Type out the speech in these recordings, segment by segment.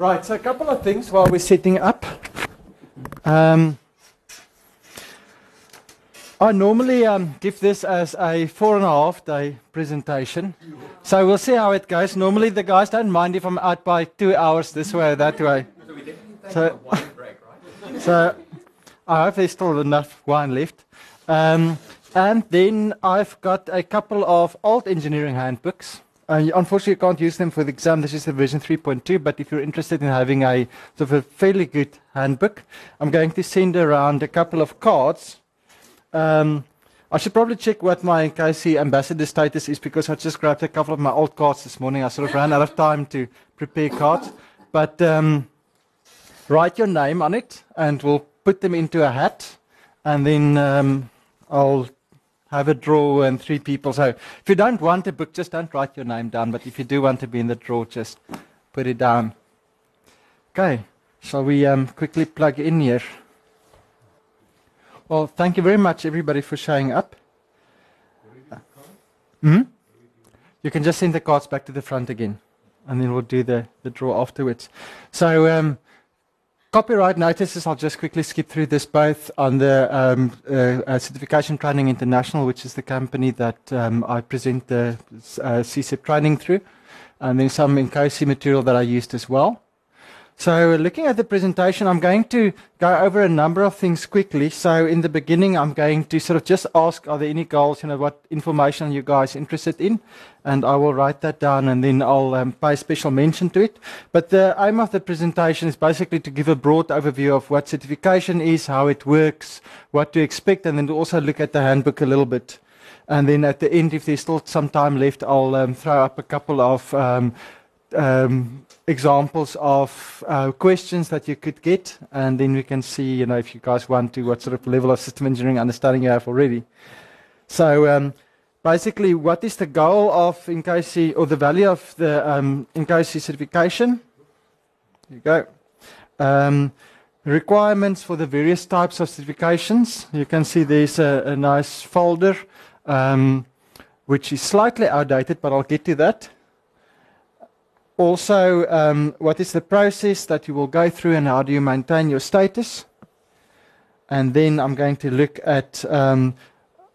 Right, so a couple of things while we're setting up. Um, I normally um, give this as a four and a half day presentation. So we'll see how it goes. Normally the guys don't mind if I'm out by two hours this way or that way. So, break, right? so I hope there's still enough wine left. Um, and then I've got a couple of old engineering handbooks. Uh, unfortunately, you can't use them for the exam. This is the version 3.2. But if you're interested in having a sort of a fairly good handbook, I'm going to send around a couple of cards um, I should probably check what my INCOSE ambassador status is because I just grabbed a couple of my old cards this morning. I sort of ran out of time to prepare cards. But um, write your name on it and we'll put them into a hat and then um, I'll have a draw and three people. So if you don't want a book, just don't write your name down. But if you do want to be in the draw, just put it down. Okay, shall we um, quickly plug in here? Well, thank you very much, everybody, for showing up. hmm? You can just send the cards back to the front again, and then we'll do the, the draw afterwards. So, um, copyright notices, I'll just quickly skip through this both on the um, uh, uh, Certification Training International, which is the company that um, I present the uh, CSEP training through, and then some INCOSE material that I used as well. So looking at the presentation, I'm going to go over a number of things quickly. So in the beginning, I'm going to sort of just ask, are there any goals, you know, what information are you guys interested in? And I will write that down and then I'll um, pay special mention to it. But the aim of the presentation is basically to give a broad overview of what certification is, how it works, what to expect, and then to also look at the handbook a little bit. And then at the end, if there's still some time left, I'll um, throw up a couple of um, um, examples of uh, questions that you could get, and then we can see, you know, if you guys want to, what sort of level of system engineering understanding you have already. So um, basically, what is the goal of INCOSE, or the value of the um, certification? There you go. Um, requirements for the various types of certifications. You can see there's a, a nice folder, um, which is slightly outdated, but I'll get to that. Also, um, what is the process that you will go through and how do you maintain your status? And then I'm going to look at um,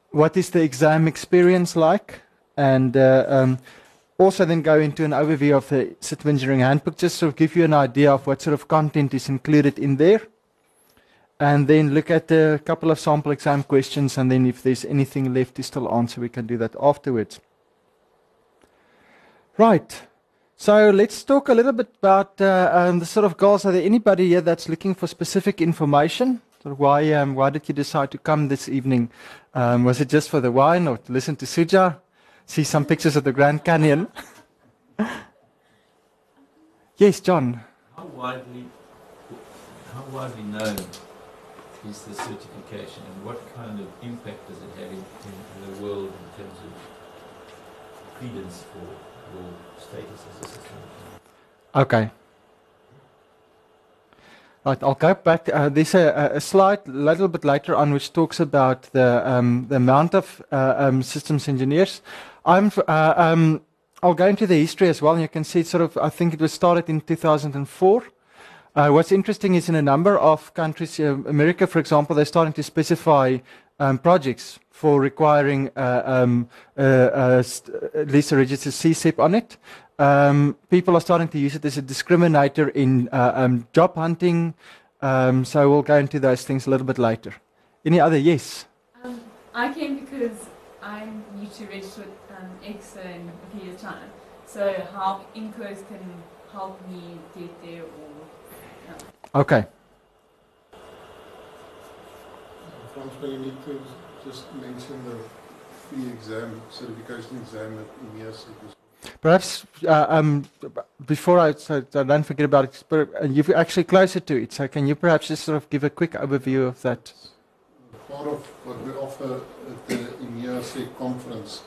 what is the exam experience like and uh, um, also then go into an overview of the system engineering handbook just to give you an idea of what sort of content is included in there. And then look at a couple of sample exam questions and then if there's anything left to still answer, we can do that afterwards. Right. So let's talk a little bit about uh, um, the sort of goals. Are there anybody here that's looking for specific information? Why, um, why did you decide to come this evening? Um, was it just for the wine or to listen to Suja? See some pictures of the Grand Canyon? yes, John. How widely, how widely known is the certification and what kind of impact does it have in, in the world in terms of credence for your status as a system Okay. Right, I'll go back. Uh, there's a, a slide a little bit later on which talks about the, um, the amount of uh, um, systems engineers. I'm, uh, um, I'll go into the history as well, and you can see sort of, I think it was started in 2004. Uh, what's interesting is in a number of countries, uh, America, for example, they're starting to specify um, projects for requiring uh, um, uh, uh, at least a registered CSEP on it. Um, people are starting to use it as a discriminator in uh, um, job hunting. Um, so we'll go into those things a little bit later. Any other? Yes. Um, I came because I'm new to register with um, ECSA in a few years' time. So how INCOSE can help me get there or... No. Okay. Francois, you need to just mention the free exam, certification exam at EMEAS. Perhaps uh, um, before I, so I don't forget about it, but you're actually closer to it. So can you perhaps just sort of give a quick overview of that? Part of what we offer at the EMEA conference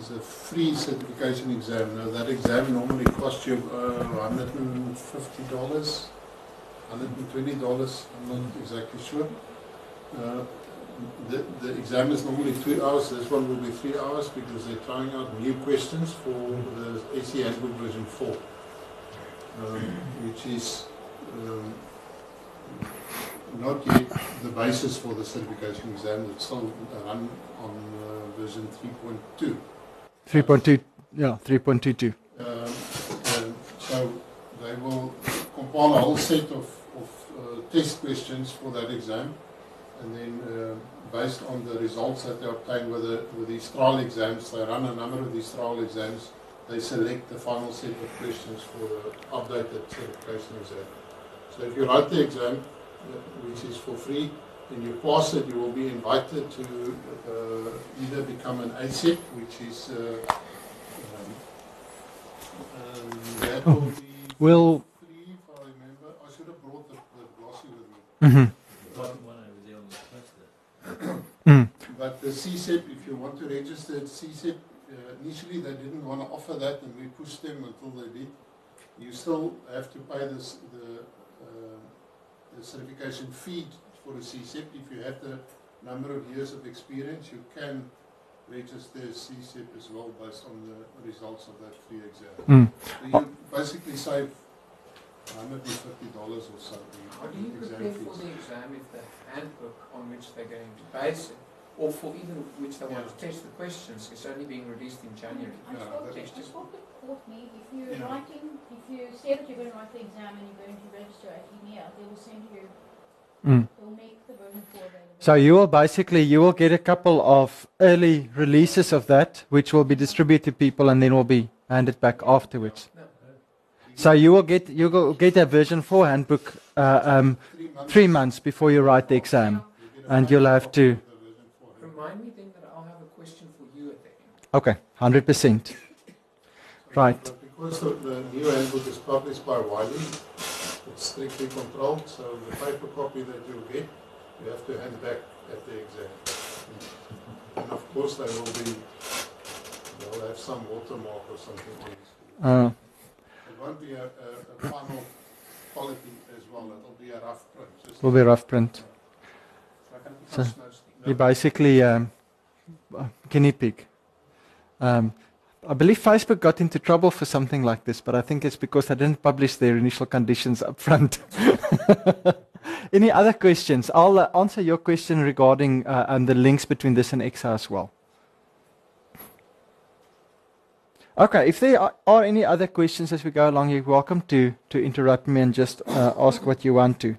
is a free certification exam. Now that exam normally costs you uh, $150, $120, I'm not exactly sure. Uh, the, the exam is normally two hours. This one will be three hours because they're trying out new questions for the AC Handbook version 4. um, which is um, not yet the basis for the certification exam. It's still run on uh, version 3.2. 3.2, yeah, 3.22. Um, so they will compile a whole set of, of uh, test questions for that exam, and then uh, based on the results that they obtain with, the, with these trial exams, they run a number of these trial exams, they select the final set of questions for the updated certification exam. So if you write the exam, uh, which is for free, and you pass it, you will be invited to uh, either become an ASEP, which is uh, um, um, that will free, if I remember. I should have brought the, the glossy with me. mhm, The bottom one over there on the poster. mm, But the CSEP, if you want to register at CSEP, uh, initially they didn't want to offer that, and we pushed them until they did. You still have to pay this, the, uh, the certification fee for the CSEP. If you have the number of years of experience, you can register as CSEP as well based on the results of that free exam. mm. So you basically save $150 or something. How do you exam prepare for the exam if the handbook on which they're going to base it, or for even which they want to test the questions, It's only being released in January? I Yeah, spoke, to, is I just- spoke to Court me, if you're Yeah. writing, if you say that you're going to write the exam and you're going to register at EMEA, they will send you, Mm. they'll make the version 4 available. So you will basically you will get a couple of early releases of that, which will be distributed to people and then will be handed back afterwards. No. So you will get you will get a version four handbook uh, um, Three months. three months before you write the exam, You get a and you'll have copy to. of the version four. Remind me then that I'll have a question for you at the end. Okay, hundred percent. Right. But because the, the new handbook is published by Wiley, it's strictly controlled, so the paper copy that you'll get, you have to hand back at the exam. And of course, they will be, they'll have some watermark or something on it. Uh, It won't be a, a, a final quality as well, it'll be a rough print. just- will be a rough print. So I can put So- some notes You basically um, uh, guinea pig. Um, I believe Facebook got into trouble for something like this, but I think it's because they didn't publish their initial conditions up front. Any other questions? I'll uh, answer your question regarding uh, um, the links between this and ECSA as well. Okay, if there are, are any other questions as we go along, you're welcome to, to interrupt me and just uh, ask what you want to.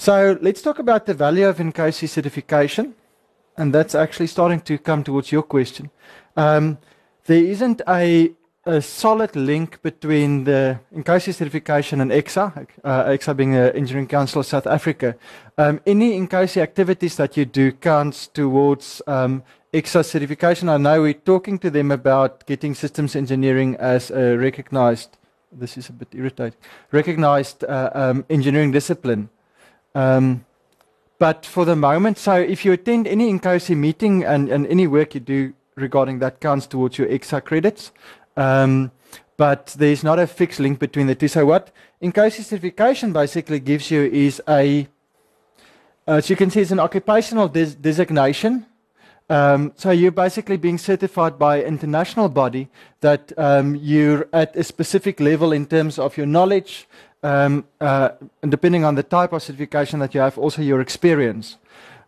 So let's talk about the value of INCOSE certification, and that's actually starting to come towards your question. Um, there isn't a, a solid link between the INCOSE certification and ECSA, uh, ECSA being the Engineering Council of South Africa. Um, any INCOSE activities that you do counts towards um, ECSA certification. I know we're talking to them about getting systems engineering as a recognized, this is a bit irritating, recognized uh, um, engineering discipline. Um, but for the moment, so if you attend any INCOSE meeting and, and any work you do regarding that counts towards your ECSA credits. Um, but there's not a fixed link between the two. So what INCOSE certification basically gives you is a, as you can see, it's an occupational des- designation. Um, so you're basically being certified by an international body that um, you're at a specific level in terms of your knowledge, um, uh, depending on the type of certification that you have, also your experience.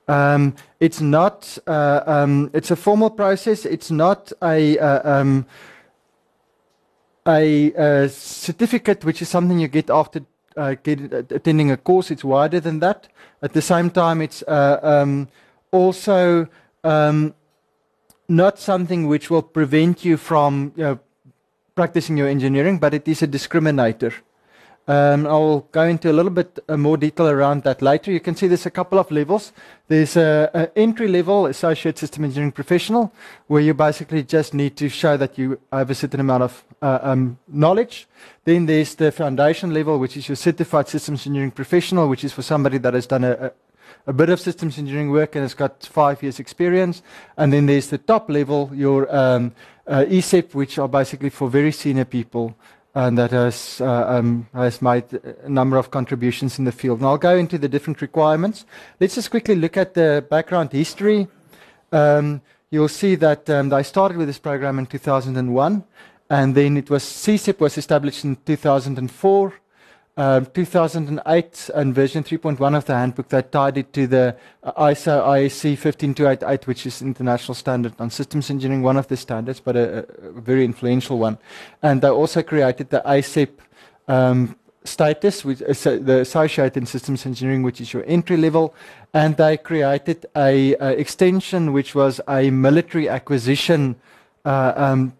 Um, it's not. Uh, um, it's a formal process. It's not a. Uh, um, a, uh certificate, which is something you get after uh, get, uh, attending a course. It's wider than that. At the same time, it's uh, um, also um, not something which will prevent you from you know, practicing your engineering, but it is a discriminator. Um, I'll go into a little bit uh, more detail around that later. You can see there's a couple of levels. There's an entry level associate system engineering professional, where you basically just need to show that you have a certain amount of uh, um, knowledge. Then there's the foundation level, which is your certified systems engineering professional, which is for somebody that has done a, a, a bit of systems engineering work and has got five years experience. And then there's the top level, your um, uh, ESEP, which are basically for very senior people and that has, uh, um, has made a number of contributions in the field. And I'll go into the different requirements. Let's just quickly look at the background history. Um, you'll see that um, they started with this program in 2001, and then it was CSEP was established in 2004. Um, 2008 and version 3.1 of the handbook that tied it to the uh, ISO IEC 15288, which is international standard on systems engineering, one of the standards, but a, a very influential one. And they also created the ASEP um, status, which is uh, the associated systems engineering, which is your entry level, and they created a, a extension which was a military acquisition uh, um,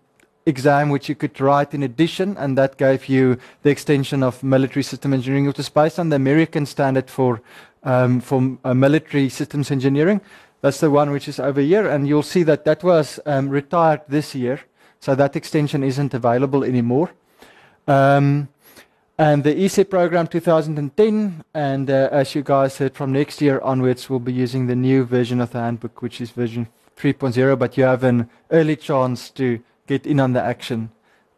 exam which you could write in addition, and that gave you the extension of military system engineering, which is based on the American standard for um, for uh, military systems engineering. That's the one which is over here, and you'll see that that was um, retired this year, so that extension isn't available anymore. Um, and the ESEP program 2010, and uh, as you guys said, from next year onwards, we'll be using the new version of the handbook, which is version 3.0, but you have an early chance to get in on the action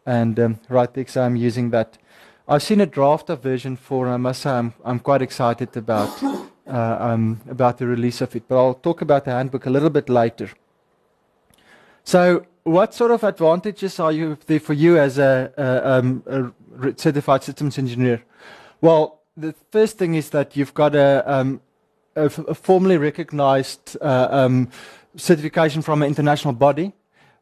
and um, write the exam using that. I've seen a draft of version 4, and I must say I'm, I'm quite excited about, uh, um, about the release of it, but I'll talk about the handbook a little bit later. So, what sort of advantages are you there for you as a, a, um, a certified systems engineer? Well, the first thing is that you've got a, um, formally recognized uh, um, certification from an international body,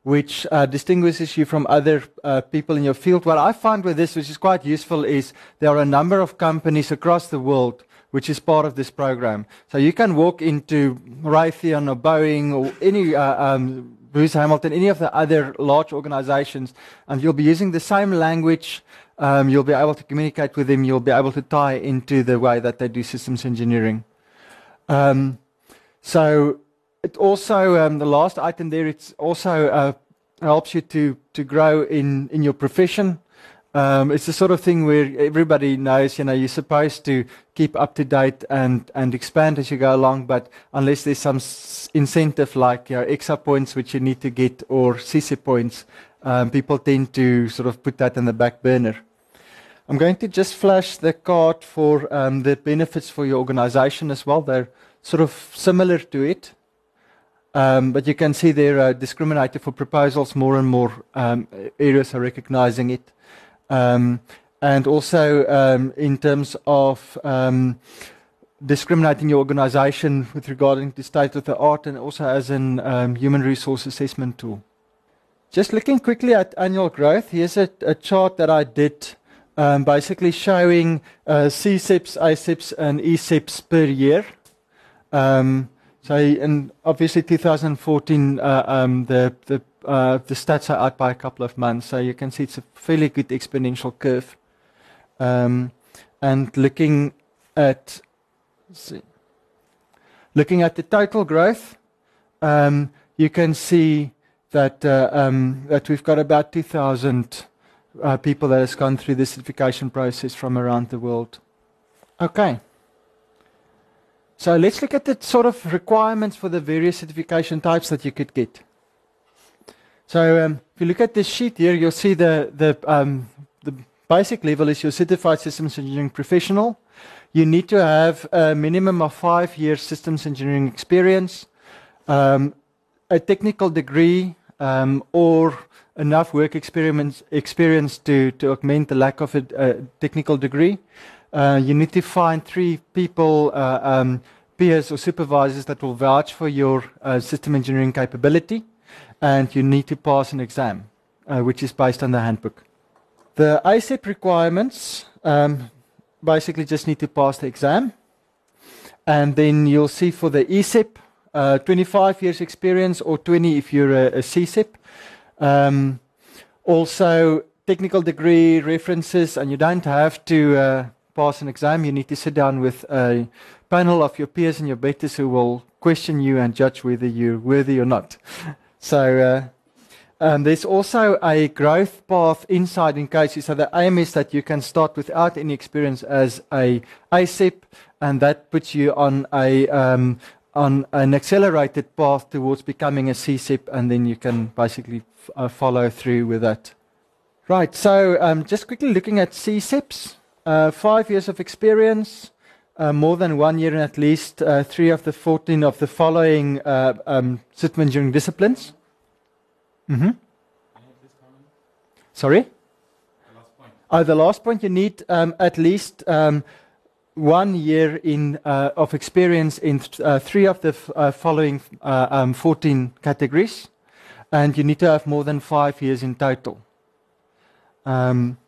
which uh, distinguishes you from other uh, people in your field. What I find with this, which is quite useful, is there are a number of companies across the world which is part of this program. So you can walk into Raytheon or Boeing or any uh, um, Booz Allen Hamilton, any of the other large organizations, and you'll be using the same language. Um, you'll be able to communicate with them. You'll be able to tie into the way that they do systems engineering. Um, so it also um, the last item there. It also uh, helps you to to grow in in your profession. Um, it's the sort of thing where everybody knows, you know, you're supposed to keep up to date and, and expand as you go along, but unless there's some incentive like you know, ECSA points which you need to get or CC points, um, people tend to sort of put that in the back burner. I'm going to just flash the card for um, the benefits for your organization as well. They're sort of similar to it. Um, but you can see they're uh, discriminated for proposals. More and more um, areas are recognizing it. Um, and also in terms of discriminating your organization with regarding to state of the art and also as an um, human resource assessment tool. Just looking quickly at annual growth, here's a, a chart that I did um, basically showing uh, ASEPs, and ESEPs per year. Um, so, in obviously 2014, uh, um, the, the, uh, the stats are out by a couple of months, so you can see it's a fairly good exponential curve. Um, and looking at see, looking at the total growth, um, you can see that uh, um, that we've got about 2,000 uh, people that has gone through the certification process from around the world. Okay. So let's look at the sort of requirements for the various certification types that you could get. So um, if you look at this sheet here, you'll see the the um, the basic level is your certified systems engineering professional. You need to have a minimum of five years systems engineering experience, um, a technical degree, um, or enough work experience, experience to, to augment the lack of a, a technical degree. Uh, you need to find three people, uh, um, peers or supervisors that will vouch for your uh, system engineering capability, and you need to pass an exam, uh, which is based on the handbook. The ASEP requirements um, basically just need to pass the exam. And then you'll see for the ESEP, uh, 25 years experience or 20 if you're a, a CSEP. Um, also, technical degree references, and you don't have to uh, pass an exam. You need to sit down with a panel of your peers and your betters who will question you and judge whether you're worthy or not. So, uh, um, there's also a growth path inside INCOSE. So the aim is that you can start without any experience as a ASEP, and that puts you on a um, on an accelerated path towards becoming a CSEP, and then you can basically uh, follow through with that. Right. So um, just quickly looking at CSEPs, uh, five years of experience. Uh, more than one year in at least uh, three of the 14 of the following uh, um, engineering disciplines. Mm-hmm. Sorry? The last point. Uh, the last point you need um, at least um, one year in uh, of experience in th- uh, three of the uh, following uh, um, 14 categories, and you need to have more than five years in total. Um,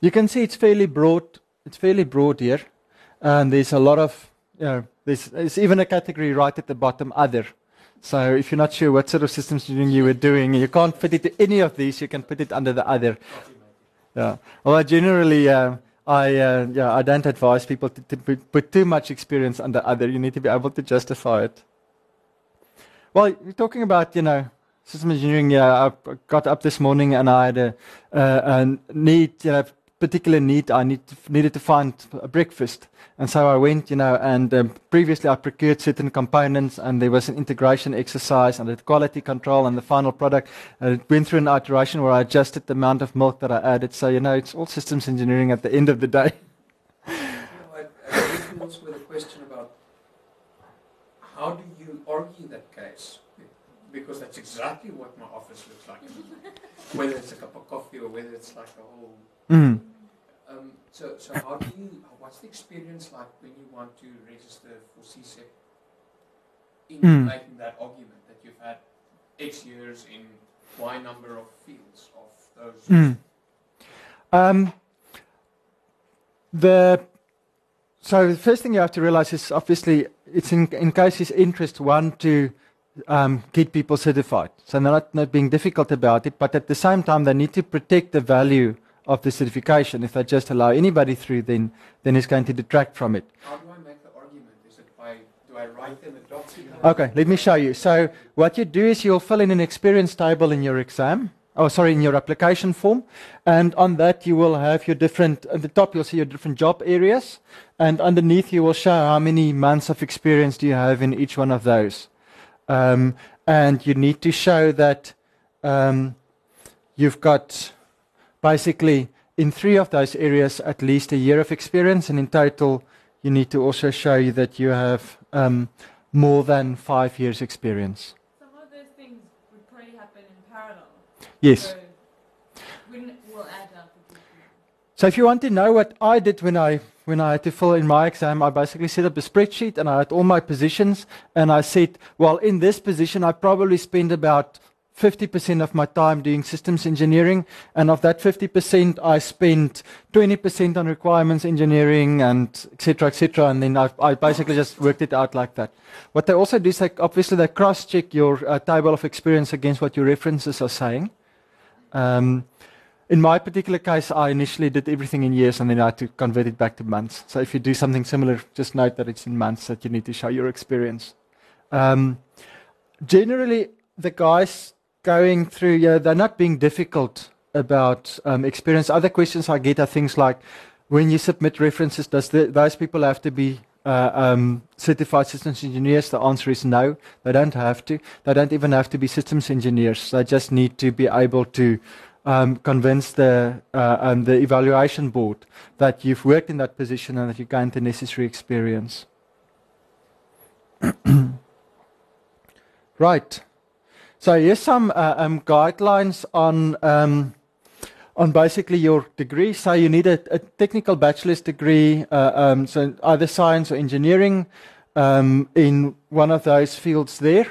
you can see it's fairly broad. It's fairly broad here, and there's a lot of you know, there's, there's even a category right at the bottom, other. So if you're not sure what sort of systems you were doing, you can't fit it to any of these, you can put it under the other. Yeah. Well, generally, uh, I uh, yeah, I don't advise people to, to put too much experience under other. You need to be able to justify it. Well, you're talking about you know system engineering. Yeah, I got up this morning and I had a, uh, a need, you know, particular need. I need to, needed to find a breakfast, and so I went, you know, and um, previously I procured certain components, and there was an integration exercise and the quality control and the final product. And it went through an iteration where I adjusted the amount of milk that I added. So you know, it's all systems engineering at the end of the day. With a question about how do you argue that case? Because that's exactly what my office looks like. whether it's a cup of coffee or whether it's like a whole. Mm. Um, so, so how do you? What's the experience like when you want to register for CSEP? In Mm. making that argument that you've had X years in Y number of fields of those. Mm. Um, the so the first thing you have to realize is obviously it's in, INCOSE's interest one to um, get people certified. So they're not, not being difficult about it, but at the same time they need to protect the value of the certification. If they just allow anybody through, then then it's going to detract from it. How do I make the argument? Is it by do I write them a document? Okay, let me show you. So what you do is you'll fill in an experience table in your exam. Oh, sorry, in your application form, and on that you will have your different. At the top, you'll see your different job areas, and underneath you will show how many months of experience do you have in each one of those. Um, and you need to show that um, you've got basically in three of those areas at least a year of experience, and in total, you need to also show you that you have um, more than five years experience. Some of those things would probably happen in parallel. Yes. So we'll add up the two. So if you want to know what I did when I when I had to fill in my exam, I basically set up a spreadsheet and I had all my positions and I said, well, in this position, I probably spend about 50% of my time doing systems engineering, and of that 50%, I spent 20% on requirements engineering and etc. etc. And then I, I basically just worked it out like that. What they also do is they obviously they cross-check your uh, table of experience against what your references are saying. Um, in my particular case, I initially did everything in years and then I had to convert it back to months. So if you do something similar, just note that it's in months that you need to show your experience. Um, generally, the guys going through, yeah, they're not being difficult about um, experience. Other questions I get are things like, when you submit references, does the, those people have to be uh, um, certified systems engineers? The answer is no. They don't have to. They don't even have to be systems engineers. They just need to be able to um, convince the uh, um, the evaluation board that you've worked in that position and that you gained the necessary experience. right. So here's some uh, um, guidelines on um, on basically your degree. So you need a, a technical bachelor's degree, uh, um, so either science or engineering um, in one of those fields there.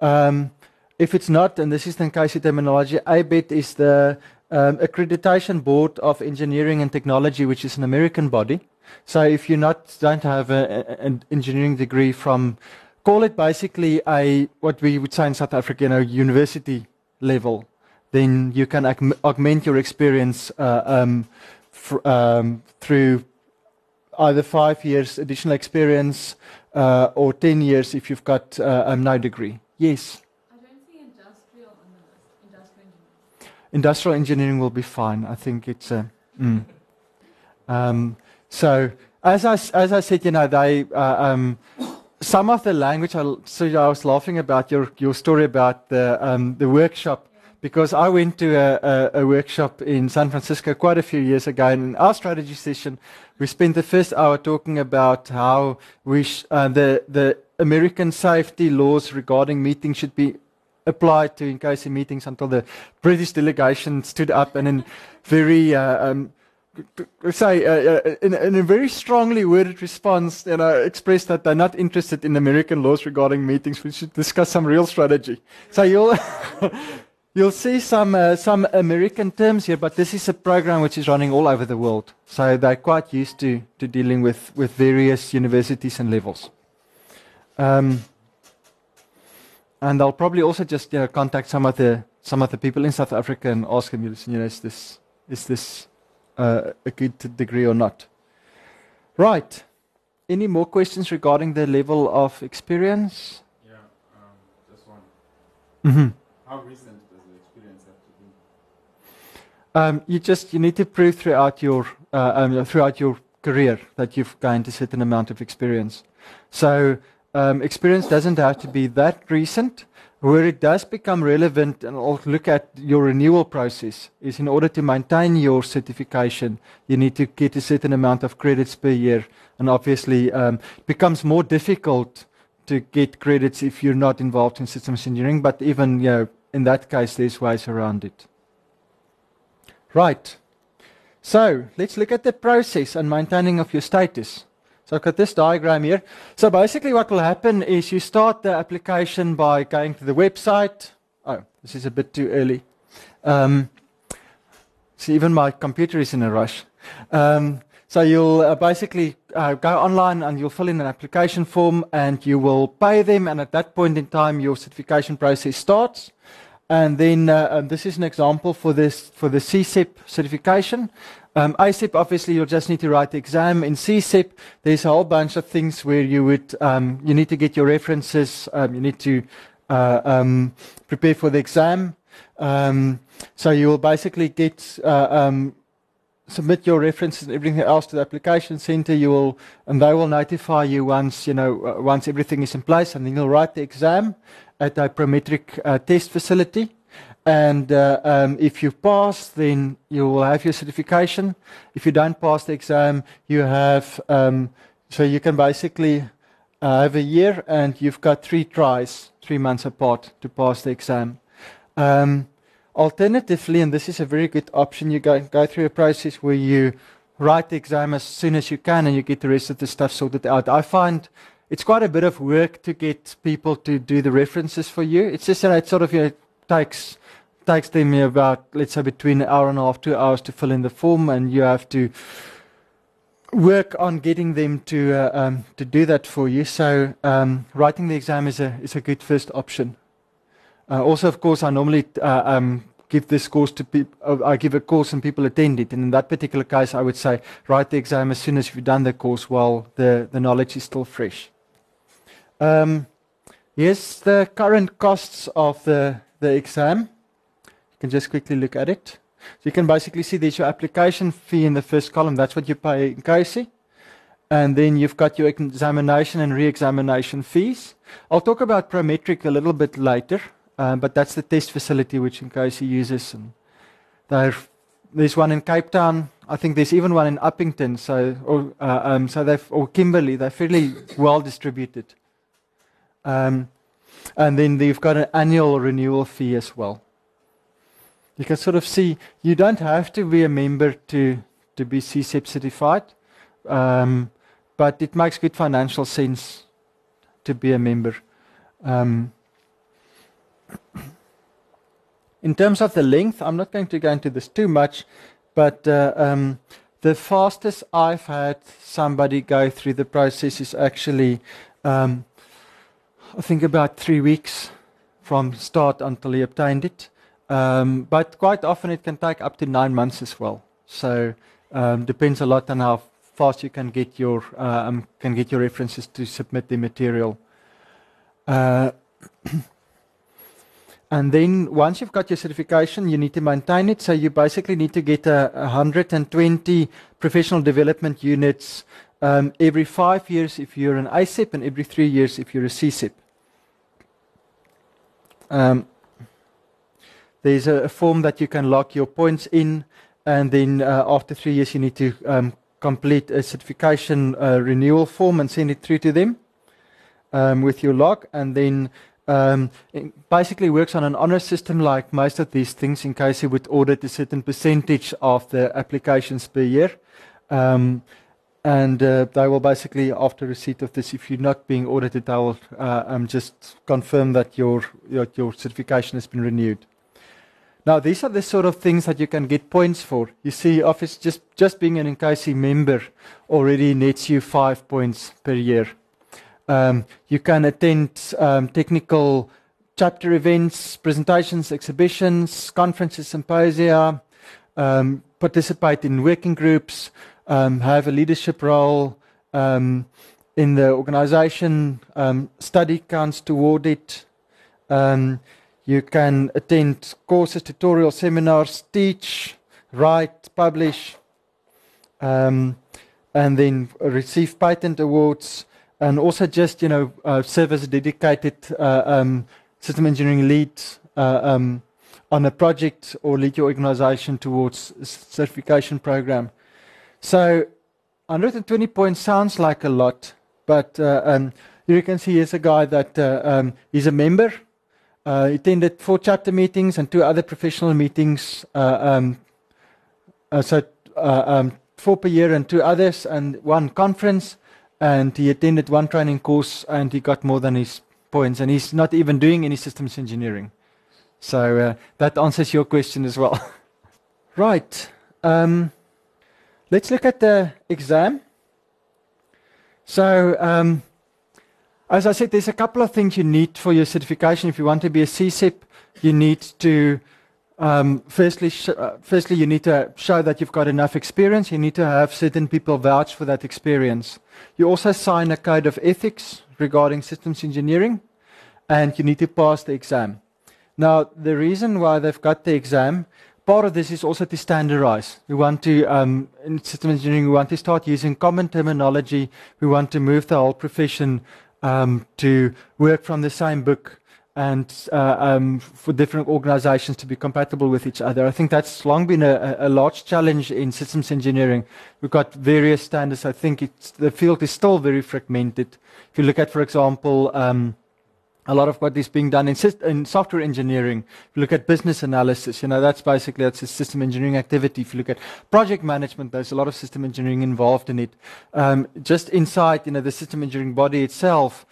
Um, if it's not, and this is the INCOSE terminology, ABET is the um, Accreditation Board of Engineering and Technology, which is an American body. So if you not don't have a, an engineering degree from, call it basically a what we would say in South Africa, you know, university level, then you can aug- augment your experience uh, um, um, through either five years additional experience uh, or ten years if you've got uh, um, no degree. Yes. I don't see industrial on the list. Industrial engineering. Industrial engineering will be fine. I think it's a. Mm. Um, so as I as I said, you know, they uh, um, some of the language. I, so I was laughing about your your story about the um, the workshop because I went to a, a, a workshop in San Francisco quite a few years ago, and in our strategy session, we spent the first hour talking about how we sh- uh, the the American safety laws regarding meetings should be apply to INCOSE meetings until the British delegation stood up and in very uh, um, say uh, uh, in, in a very strongly worded response, you know, expressed that they're not interested in American laws regarding meetings. We should discuss some real strategy. So you'll you'll see some uh, some American terms here, but this is a program which is running all over the world. So they're quite used to to dealing with with various universities and levels. Um, and I'll probably also just you know, contact some of the some of the people in South Africa and ask them, you know, is this is this uh, a good degree or not. Right. Any more questions regarding the level of experience? Yeah, um, just one. Mm-hmm. How recent does the experience have to be? Um, you just you need to prove throughout your uh, um, throughout your career that you've gained a certain amount of experience. So um, experience doesn't have to be that recent. Where it does become relevant, and I'll look at your renewal process, is in order to maintain your certification, you need to get a certain amount of credits per year. And obviously, um, it becomes more difficult to get credits if you're not involved in systems engineering, but even you know, in that case, there's ways around it. Right. So let's look at the process and maintaining of your status. So I've got this diagram here. So basically what will happen is you start the application by going to the website. Oh, this is a bit too early. Um, see, even my computer is in a rush. Um, so you'll uh, basically uh, go online and you'll fill in an application form and you will pay them. And at that point in time, your certification process starts. And then uh, um, this is an example for this for the CSEP certification. Um, obviously, you'll just need to write the exam. In CSEP, there's a whole bunch of things where you would, um, you need to get your references, um, you need to uh, um, prepare for the exam. Um, so you will basically get, uh, um, submit your references and everything else to the application center. You will, and they will notify you once, you know, uh, once everything is in place, and then you'll write the exam at a Prometric uh, test facility. And uh, um, if you pass, then you will have your certification. If you don't pass the exam, you have, um, so you can basically uh, have a year and you've got three tries, three months apart to pass the exam. Um, alternatively, and this is a very good option, you go, go through a process where you write the exam as soon as you can and you get the rest of the stuff sorted out. I find it's quite a bit of work to get people to do the references for you. It's just that it sort of you know, takes takes them about, let's say, between an hour and a half, two hours to fill in the form, and you have to work on getting them to uh, um, to do that for you. So um, writing the exam is a is a good first option. Uh, also, of course, I normally uh, um, give this course to people. Uh, I give a course and people attend it. And in that particular case, I would say write the exam as soon as you've done the course, while the the knowledge is still fresh. Um, here's the current costs of the the exam. You can just quickly look at it. So you can basically see there's your application fee in the first column. That's what you pay INCOSE. And then you've got your examination and re-examination fees. I'll talk about Prometric a little bit later, um, but that's the test facility which INCOSE uses. And there's one in Cape Town. I think there's even one in Upington. So, or, uh, um, so they've, or Kimberley. They're fairly well distributed. Um, and then they've got an annual renewal fee as well you can sort of see you don't have to be a member to to be CSEP certified, um, but it makes good financial sense to be a member. Um, in terms of the length, I'm not going to go into this too much, but uh, um, the fastest I've had somebody go through the process is actually, um, I think, about three weeks from start until he obtained it. Um, but quite often it can take up to nine months as well. So um, depends a lot on how fast you can get your uh, um, can get your references to submit the material. Uh, and then once you've got your certification, you need to maintain it. So you basically need to get a, 120 professional development units um, every five years if you're an ASEP and every three years if you're a CSEP. Um, there's a, a, form that you can lock your points in, and then uh, after three years, you need to um, complete a certification uh, renewal form and send it through to them um, with your log. And then um, it basically works on an honor system like most of these things INCOSE you would audit a certain percentage of the applications per year. Um, and uh, they will basically, after receipt of this, if you're not being audited, they will uh, um, just confirm that your, your, your certification has been renewed. Now, these are the sort of things that you can get points for. You see, Office just, just being an INCOSE member already nets you five points per year. Um, you can attend um, technical chapter events, presentations, exhibitions, conferences, symposia, um, participate in working groups, um, have a leadership role um, in the organization, um, study counts toward it. You can attend courses, tutorials, seminars, teach, write, publish, um, and then receive patent awards, and also just you know uh, serve as a dedicated uh, um, system engineering lead uh, um, on a project or lead your organization towards certification program. So 120 points sounds like a lot, but uh, um, you can see here's a guy that uh, um, he's a member. Uh, he attended four chapter meetings and two other professional meetings. Uh, um, uh, so uh, um, four per year and two others, and one conference. And he attended one training course, and he got more than his points. And he's not even doing any systems engineering. So that answers your question as well. right. Um, Let's look at the exam. So, um, as I said, there's a couple of things you need for your certification. If you want to be a CSEP, you need to, um, firstly, uh, firstly, you need to show that you've got enough experience. You need to have certain people vouch for that experience. You also sign a code of ethics regarding systems engineering, and you need to pass the exam. Now, the reason why they've got the exam part of this is also to standardize. We want to, um, in system engineering, we want to start using common terminology. We want to move the whole profession um, to work from the same book and uh, um, for different organizations to be compatible with each other. I think that's long been a, a, large challenge in systems engineering. We've got various standards. I think the field is still very fragmented. If you look at, for example, um, a lot of what is being done in, in, software engineering. If you look at business analysis, you know, that's basically that's a system engineering activity. If you look at project management, there's a lot of system engineering involved in it. Um, just inside, you know, the system engineering body itself,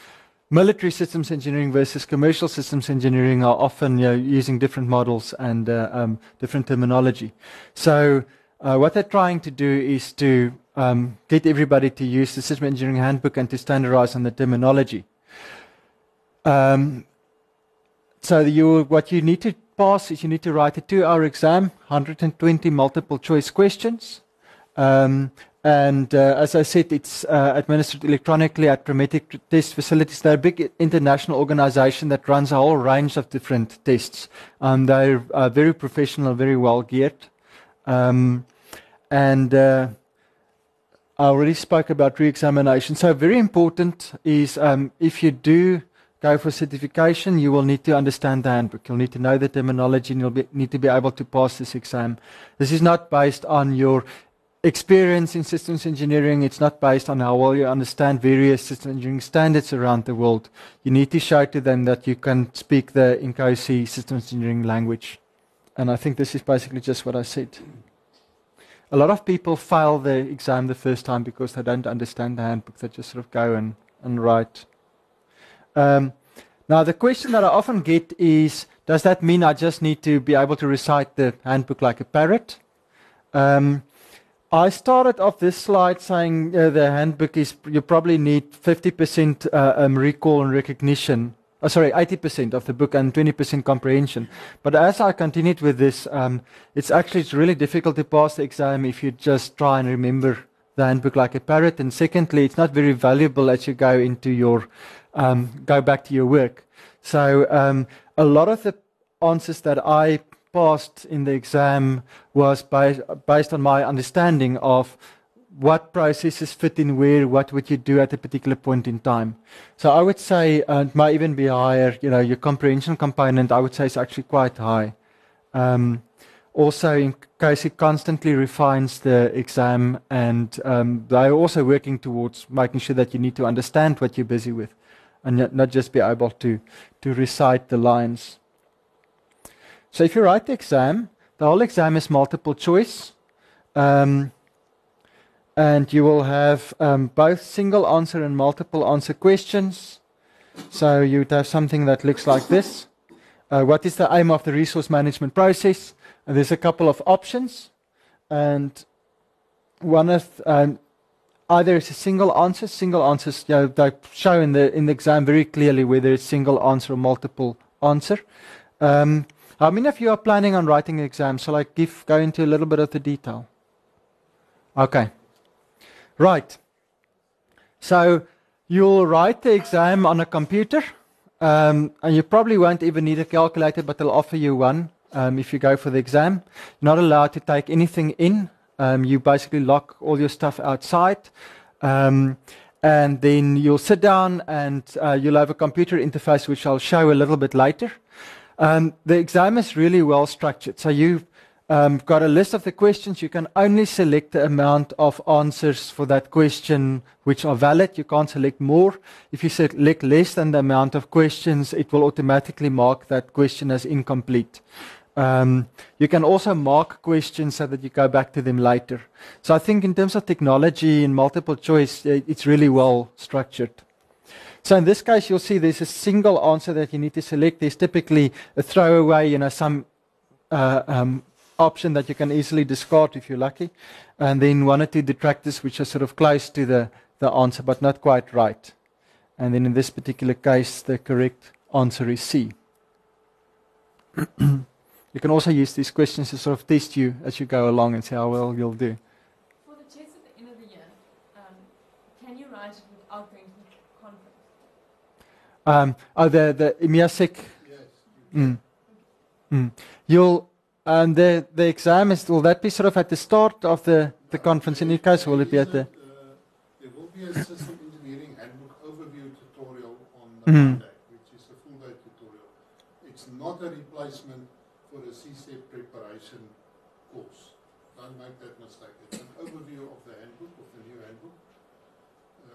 military systems engineering versus commercial systems engineering are often you know, using different models and uh, um, different terminology. So uh, what they're trying to do is to um, get everybody to use the system engineering handbook and to standardize on the terminology. Um, so you, what you need to pass is you need to write a two-hour exam, 120 multiple choice questions. Um, and uh, as I said, it's uh, administered electronically at Prometric test facilities. They're a big international organization that runs a whole range of different tests. Um, they're uh, very professional, very well geared. Um, and uh, I already spoke about re-examination. So very important is um, if you do go for certification, you will need to understand the handbook. You'll need to know the terminology and you'll be, need to be able to pass this exam. This is not based on your experience in systems engineering. It's not based on how well you understand various systems engineering standards around the world. You need to show to them that you can speak the INCOSE systems engineering language. And I think this is basically just what I said. A lot of people fail the exam the first time because they don't understand the handbook. They just sort of go and, and write um, now, the question that I often get is Does that mean I just need to be able to recite the handbook like a parrot? Um, I started off this slide saying uh, the handbook is, you probably need 50% uh, um, recall and recognition. Oh, sorry, 80% of the book and 20% comprehension. But as I continued with this, um, it's actually it's really difficult to pass the exam if you just try and remember the handbook like a parrot. And secondly, it's not very valuable as you go into your um, go back to your work. So um, a lot of the answers that I passed in the exam was based on my understanding of what processes fit in where, what would you do at a particular point in time. So I would say uh, it might even be higher, you know, your comprehension component I would say is actually quite high. Um, also, in case it constantly refines the exam and um, they're also working towards making sure that you need to understand what you're busy with. And not- not just be able to, to recite the lines. So if you write the exam, the whole exam is multiple choice. Um, and you will have um, both single answer and multiple answer questions. So you'd have something that looks like this. Uh, what is the aim of the resource management process? And there's a couple of options, and one of um, either it's a single answer. Single answers, you know, they show in the in the exam very clearly whether it's single answer or multiple answer. Um, how many of you are planning on writing the exam? Shall I give go into a little bit of the detail? Okay. Right. So you'll write the exam on a computer, um, and you probably won't even need a calculator, but they'll offer you one um, if you go for the exam. You're not allowed to take anything in. Um, you basically lock all your stuff outside. Um, and then you'll sit down and uh, you'll have a computer interface, which I'll show a little bit later. Um, the exam is really well structured. So you've um, got a list of the questions. You can only select the amount of answers for that question which are valid. You can't select more. If you select less than the amount of questions, it will automatically mark that question as incomplete. Um, you can also mark questions so that you go back to them later. So I think in terms of technology and multiple choice, it's really well structured. So in this case, you'll see there's a single answer that you need to select. There's typically a throwaway, you know, some uh, um, option that you can easily discard if you're lucky, and then one or two detractors which are sort of close to the, the answer but not quite right. And then in this particular case, the correct answer is C. you can also use these questions to sort of test you as you go along and see how well you'll do. For the test at the end of the year, um, can you write it without going to the conference? Um, oh, the, the EMEASEC Yes. Mm. Mm. You'll um, the the exam is will that be sort of at the start of the, the conference in your case, or will it be at the Uh, There will be a system engineering handbook overview tutorial on the Mhm. Monday, which is a full day tutorial. It's not a replacement for a CSEP preparation course. Don't make that mistake. It's an overview of the handbook, of the new handbook.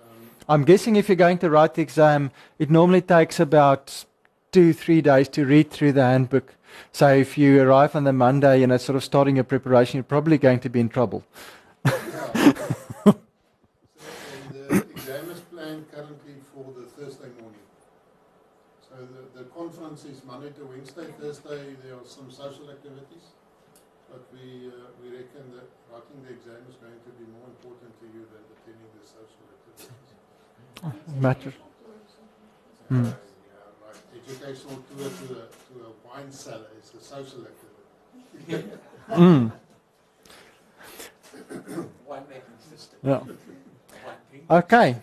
Um, I'm guessing if you're going to write the exam, it normally takes about two, three days to read through the handbook. So if you arrive on the Monday and it's sort of starting your preparation, you're probably going to be in trouble. yeah. So, and the exam is planned currently for the Thursday morning. So the, the conference is Monday to Wednesday. Thursday there are some social activities. But we, uh, we reckon that writing the exam is going to be more important to you than attending the social activities. Matter. Hmm. Uh, yeah, like educational tour to a, to a wine cellar is a social activity. Mm. Wine making system. Yeah. Okay.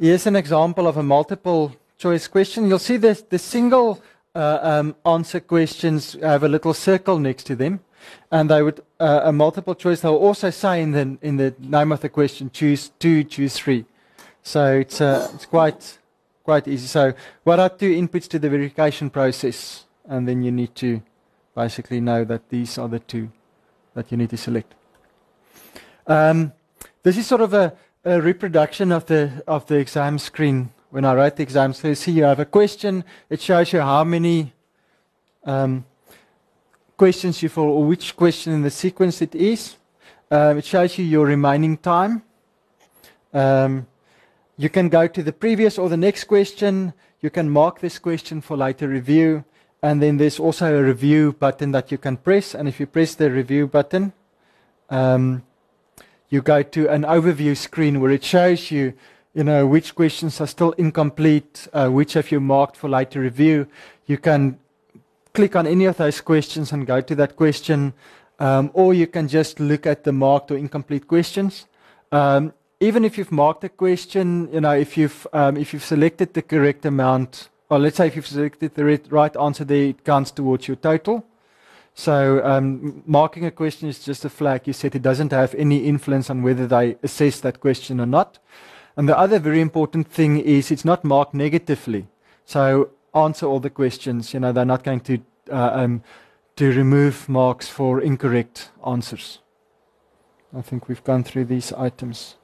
Here's an example of a multiple choice question. You'll see this, the single uh, um, answer questions have a little circle next to them. And they would, uh, a multiple choice, they'll also say in the, in the name of the question, choose two, choose three. So it's, uh, it's quite, quite easy. So what are two inputs to the verification process? And then you need to basically know that these are the two that you need to select. Um, this is sort of a, a reproduction of the of the exam screen when I write the exam. So you see, you have a question. It shows you how many um, questions you for, or which question in the sequence it is. Um, it shows you your remaining time. Um, you can go to the previous or the next question. You can mark this question for later review. And then there's also a review button that you can press. And if you press the review button, um, you go to an overview screen where it shows you, you know, which questions are still incomplete, uh, which have you marked for later review. You can click on any of those questions and go to that question, um, or you can just look at the marked or incomplete questions. Um, even if you've marked a question, you know, if you've um, if you've selected the correct amount, or let's say if you've selected the right- answer, there it counts towards your total. So um, marking a question is just a flag. You said it doesn't have any influence on whether they assess that question or not. And the other very important thing is it's not marked negatively. So answer all the questions. You know they're not going to uh, um, to remove marks for incorrect answers. I think we've gone through these items.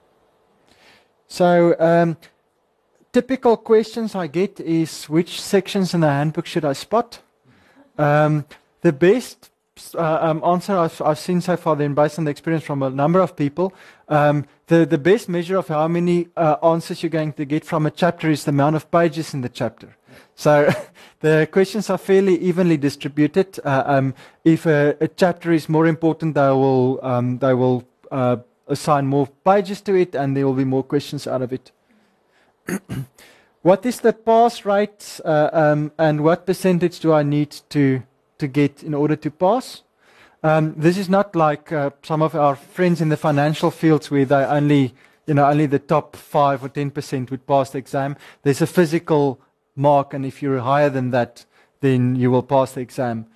So um, typical questions I get is which sections in the handbook should I spot? Um, the best uh, um, answer I've, I've seen so far, then based on the experience from a number of people, um, the, the best measure of how many uh, answers you're going to get from a chapter is the amount of pages in the chapter. So the questions are fairly evenly distributed. Uh, um, if a, a, chapter is more important, they will, um, they will uh, assign more pages to it and there will be more questions out of it. what is the pass rate uh, um, and what percentage do I need to, to get in order to pass? Um, this is not like uh, some of our friends in the financial fields where they only, you know, only the top five or ten percent would pass the exam. There's a physical mark, and if you're higher than that, then you will pass the exam.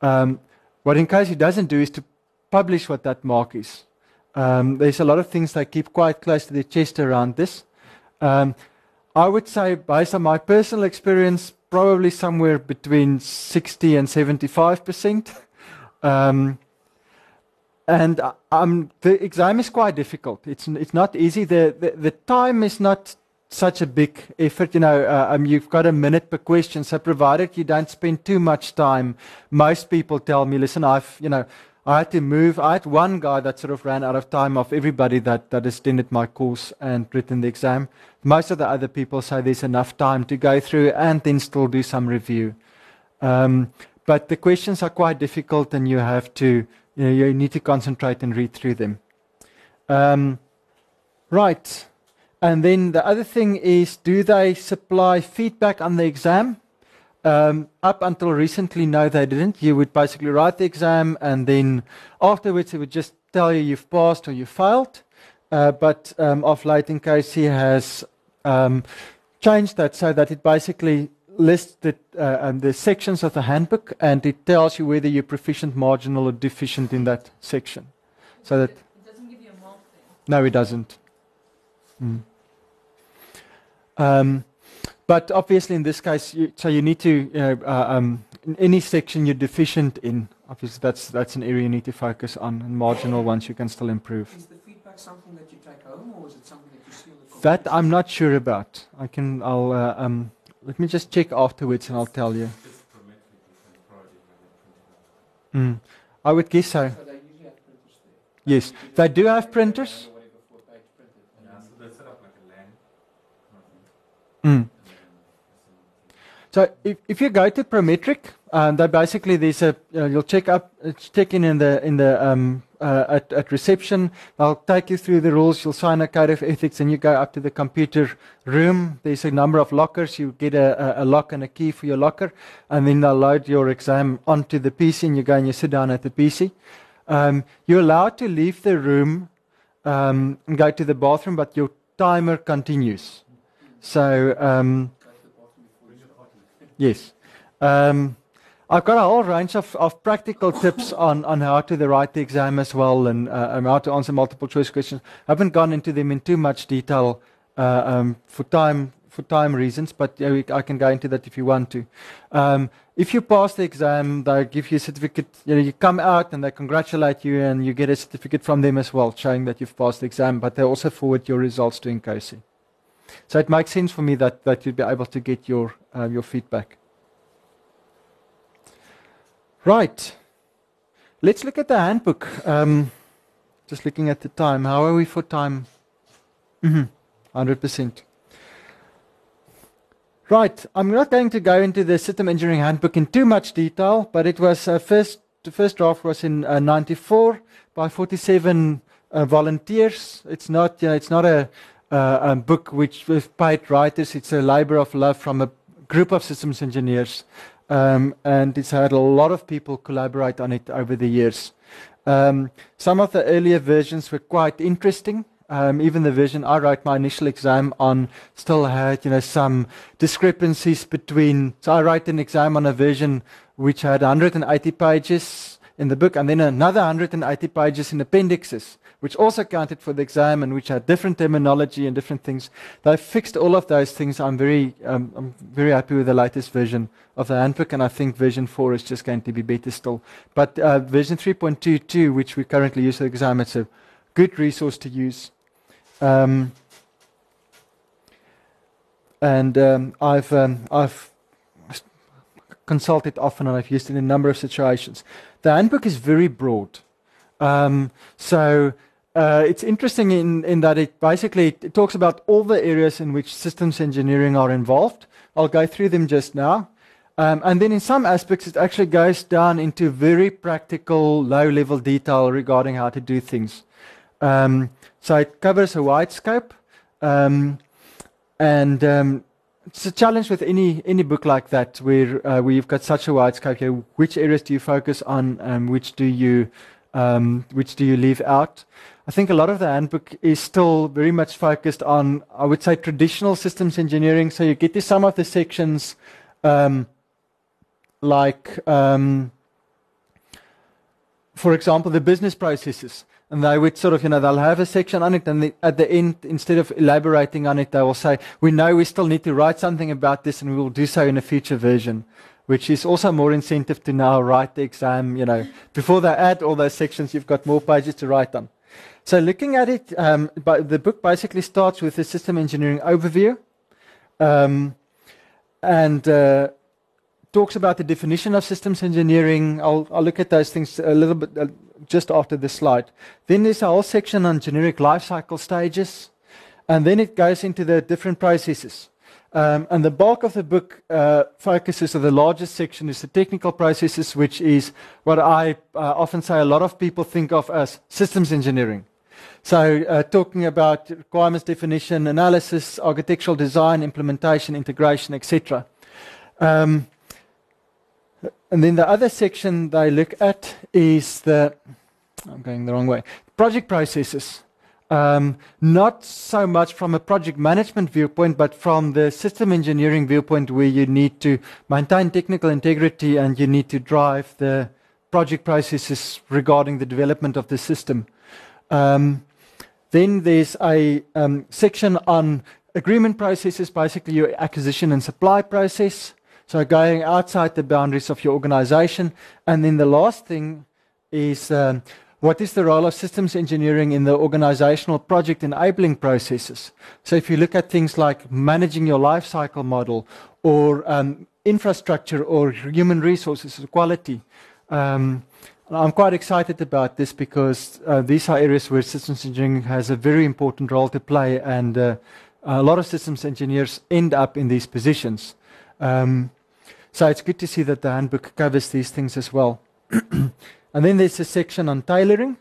Um, what INCOSE doesn't do is to publish what that mark is. Um, there's a lot of things they keep quite close to their chest around this. Um, I would say, based on my personal experience, probably somewhere between 60 and 75 percent. Um, and um, the exam is quite difficult. It's, it's not easy. The, the, the time is not such a big effort. You know, uh, um, you've got a minute per question. So provided you don't spend too much time, most people tell me, listen, I've, you know, I had to move. I had one guy that sort of ran out of time of everybody that, that attended my course and written the exam. Most of the other people say there's enough time to go through and then still do some review. Um, but the questions are quite difficult and you have to, you, know, you need to concentrate and read through them. Um, right. And then the other thing is, do they supply feedback on the exam? Um, up until recently, no, they didn't. You would basically write the exam, and then afterwards, it would just tell you you've passed or you failed. Uh, but um, of late, INCOSE has um, changed that so that it basically lists the, uh, um, the sections of the handbook, and it tells you whether you're proficient, marginal, or deficient in that section. So that it doesn't give you a mark then. no, it doesn't. Mm. Um, but obviously, in this case, you, so you need to, you know, uh, um, in any section you're deficient in, obviously that's that's an area you need to focus on. And marginal ones you can still improve. Is the feedback something that you take home, or is it something that you see on the That? I'm not sure about. I can. I'll. Uh, um, let me just check afterwards, and I'll tell you. Just Prometric, you can probably have it printed out. Mm. I would guess so. So they usually have printers there. Yes, they do have printers. Or whatever for page printed. And Yeah, so they set up like a LAN. Mm. So if, if you go to Prometric, um, they basically there's a uh, you'll check up uh, check in in the in the um, uh, at, at reception. They'll take you through the rules. You'll sign a code of ethics, and you go up to the computer room. There's a number of lockers. You get a, a, lock and a key for your locker, and then they'll load your exam onto the PC, and you go and you sit down at the PC. Um, you're allowed to leave the room um, and go to the bathroom, but your timer continues. So. Um, Go to the bathroom before you Yes. Um, I've got a whole range of, of practical tips on, on how to write the exam as well and uh, um, how to answer multiple choice questions. I haven't gone into them in too much detail uh, um, for time for time reasons, but yeah, we, I can go into that if you want to. Um, if you pass the exam, they give you a certificate. You know, you come out and they congratulate you, and you get a certificate from them as well, showing that you've passed the exam. But they also forward your results to INCOSE. So it makes sense for me that, that you'd be able to get your uh, your feedback. Right. Let's look at the handbook. Um, just looking at the time. How are we for time? Mhm. 100%. Right. I'm not going to go into the system engineering handbook in too much detail, but it was uh, first, the first draft was in uh, 94 by 47 uh, volunteers. It's not, it's not a, uh, a book which with paid writers. It's a labor of love from a group of systems engineers um, and it's had a lot of people collaborate on it over the years. Um, some of the earlier versions were quite interesting. Um, even the version I wrote my initial exam on still had, you know, some discrepancies between. So I wrote an exam on a version which had 180 pages in the book, and then another 180 pages in appendixes, which also counted for the exam and which had different terminology and different things. They fixed all of those things. I'm very, um, I'm very happy with the latest version of the handbook, and I think version 4 is just going to be better still. But uh, version 3.22, which we currently use for the exam, it's a good resource to use. Um, and um, I've um, I've consulted often and I've used it in a number of situations. The handbook is very broad, um, so uh, it's interesting in, in that it basically it talks about all the areas in which systems engineering are involved. I'll go through them just now. Um, and then in some aspects, it actually goes down into very practical, low level detail regarding how to do things. Um, so it covers a wide scope. Um, and um, it's a challenge with any, any book like that where, uh, where you've got such a wide scope. Here. Which areas do you focus on? and which, do you, um, which do you leave out? I think a lot of the handbook is still very much focused on, I would say, traditional systems engineering. So you get to some of the sections um, like, um, for example, the business processes. And they would sort of, you know, they'll have a section on it, and the, at the end, instead of elaborating on it, they will say, We know we still need to write something about this, and we will do so in a future version, which is also more incentive to now write the exam. You know, before they add all those sections, you've got more pages to write on. So looking at it, um, the book basically starts with a system engineering overview, um, and uh, talks about the definition of systems engineering. I'll, I'll look at those things a little bit uh, just after this slide. Then there's a whole section on generic lifecycle stages, and then it goes into the different processes. Um, and the bulk of the book uh, focuses, or the largest section is the technical processes, which is what I uh, often say a lot of people think of as systems engineering. So, uh, talking about requirements definition, analysis, architectural design, implementation, integration, etc. Um, and then the other section they look at is the, I'm going the wrong way, project processes. Um, not so much from a project management viewpoint, but from the system engineering viewpoint, where you need to maintain technical integrity and you need to drive the project processes regarding the development of the system. Um, then there's a um, section on agreement processes, basically your acquisition and supply process. So going outside the boundaries of your organization. And then the last thing is um, what is the role of systems engineering in the organizational project enabling processes? So if you look at things like managing your life cycle model or um, infrastructure or human resources or quality, um, I'm quite excited about this because uh, these are areas where systems engineering has a very important role to play, and uh, a lot of systems engineers end up in these positions. Um, so it's good to see that the handbook covers these things as well. and then there's a section on tailoring,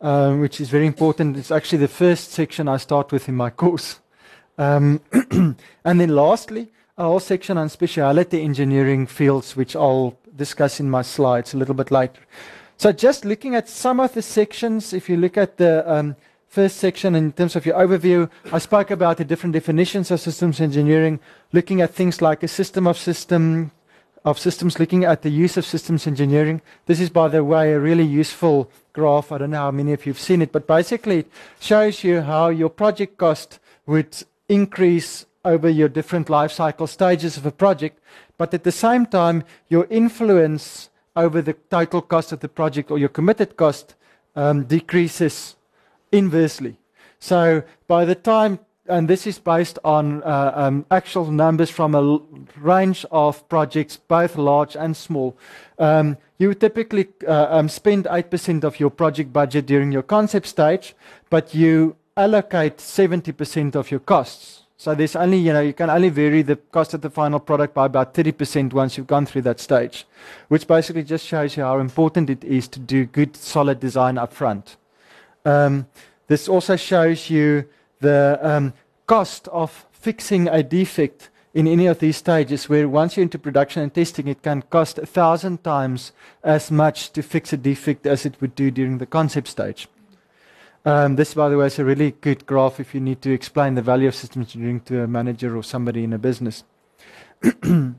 uh, which is very important. It's actually the first section I start with in my course. Um, and then lastly, a whole section on specialty engineering fields, which I'll discuss in my slides a little bit later. So just looking at some of the sections, if you look at the um, first section in terms of your overview, I spoke about the different definitions of systems engineering, looking at things like a system of system of systems, looking at the use of systems engineering. This is, by the way, a really useful graph. I don't know how many of you have seen it, but basically it shows you how your project cost would increase over your different life cycle stages of a project but at the same time, your influence over the total cost of the project or your committed cost um, decreases inversely. So by the time, and this is based on uh, um, actual numbers from a range of projects, both large and small, um, you typically uh, um, spend 8% of your project budget during your concept stage, but you allocate 70% of your costs. So there's only, you know, you can only vary the cost of the final product by about 30% once you've gone through that stage, which basically just shows you how important it is to do good, solid design up front. Um, this also shows you the um, cost of fixing a defect in any of these stages, where once you're into production and testing, it can cost a thousand times as much to fix a defect as it would do during the concept stage. Um, this, by the way, is a really good graph if you need to explain the value of systems engineering to a manager or somebody in a business. um,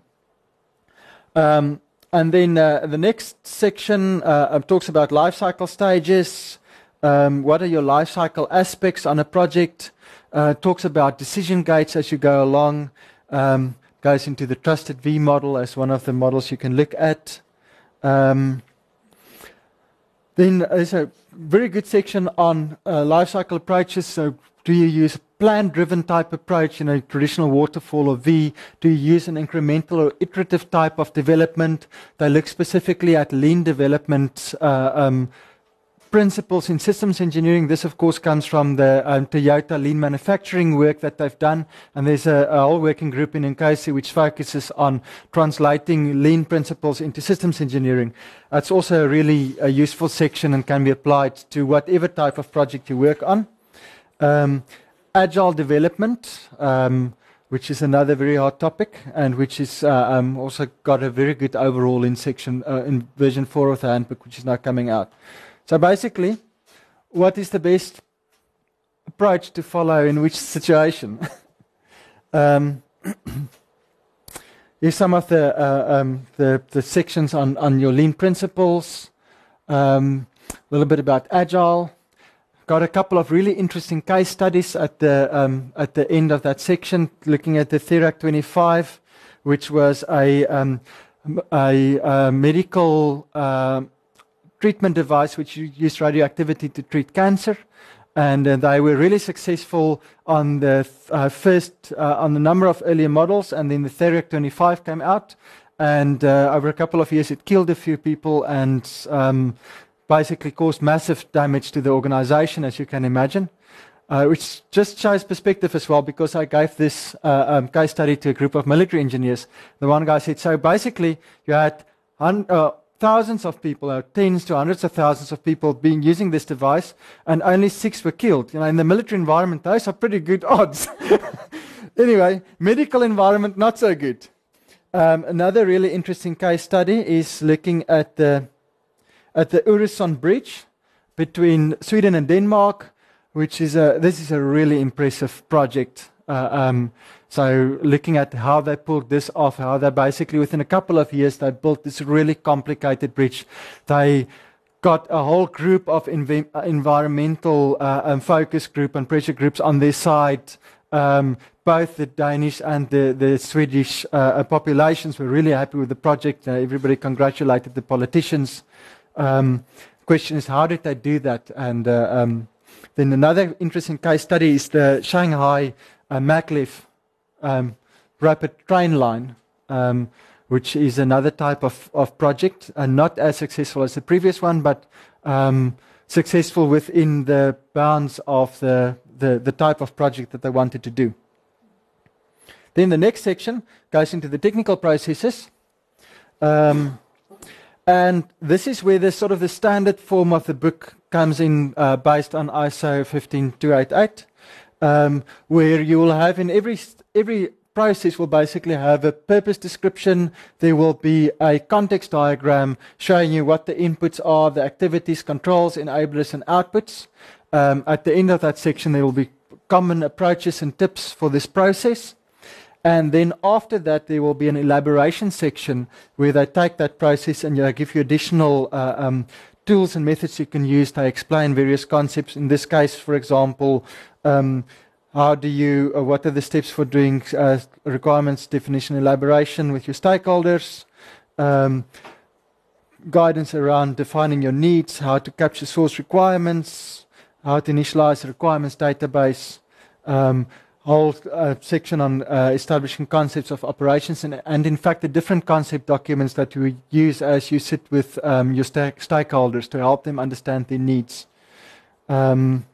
and then uh, the next section uh, talks about life cycle stages. Um, what are your life cycle aspects on a project? Uh, talks about decision gates as you go along. Um, goes into the trusted V model as one of the models you can look at. Um, then there's a very good section on uh, life cycle approaches. So Do you use a plan-driven type approach, you know, traditional waterfall or V? Do you use an incremental or iterative type of development? They look specifically at lean development uh, um, principles in systems engineering. This, of course, comes from the um, Toyota lean manufacturing work that they've done. And there's a, a whole working group in INCOSE which focuses on translating lean principles into systems engineering. It's also a really a useful section and can be applied to whatever type of project you work on. Um, agile development. Um, which is another very hot topic and which is uh, um, also got a very good overall in section uh, in version 4 of the handbook which is now coming out so basically, what is the best approach to follow in which situation? um, here's some of the, uh, um, the, the, sections on, on your lean principles, um, a little bit about agile. Got a couple of really interesting case studies at the, um, at the end of that section, looking at the Therac 25, which was a, um, a, a medical. Uh, treatment device which used radioactivity to treat cancer. And uh, they were really successful on the uh, first, uh, on the number of earlier models, and then the Therac 25 came out. And uh, over a couple of years, it killed a few people and um, basically caused massive damage to the organization, as you can imagine. Uh, which just shows perspective as well, because I gave this uh, um, case study to a group of military engineers. The one guy said, so basically, you had thousands of people, or tens to hundreds of thousands of people being using this device, and only six were killed. You know, in the military environment, those are pretty good odds. anyway, medical environment not so good. Um, another really interesting case study is looking at the at the Øresund Bridge between Sweden and Denmark, which is a this is a really impressive project. Uh, um, so looking at how they pulled this off, how they basically within a couple of years they built this really complicated bridge. They got a whole group of uh, environmental uh, um, focus group and pressure groups on their side. Um, both the Danish and the, the Swedish uh, uh populations were really happy with the project. Uh, everybody congratulated the politicians. Um, question is, how did they do that? And uh, um, then another interesting case study is the Shanghai maglev um, rapid train line, um, which is another type of, of project, and not as successful as the previous one, but um, successful within the bounds of the, the, the type of project that they wanted to do. Then the next section goes into the technical processes. Um, and this is where the sort of the standard form of the book comes in uh, based on ISO 15288, um, where you will have in every every process will basically have a purpose description. There will be a context diagram showing you what the inputs are, the activities, controls, enablers, and outputs. Um, at the end of that section, there will be common approaches and tips for this process. And then after that, there will be an elaboration section where they take that process and they give you additional uh, um, tools and methods you can use. They explain various concepts. In this case, for example, um, how do you, uh, what are the steps for doing uh, requirements definition elaboration with your stakeholders? Um, guidance around defining your needs, how to capture source requirements, how to initialize requirements database, um, whole uh, section on uh, establishing concepts of operations, and, and, in fact, the different concept documents that you use as you sit with um, your sta stakeholders to help them understand their needs. Um,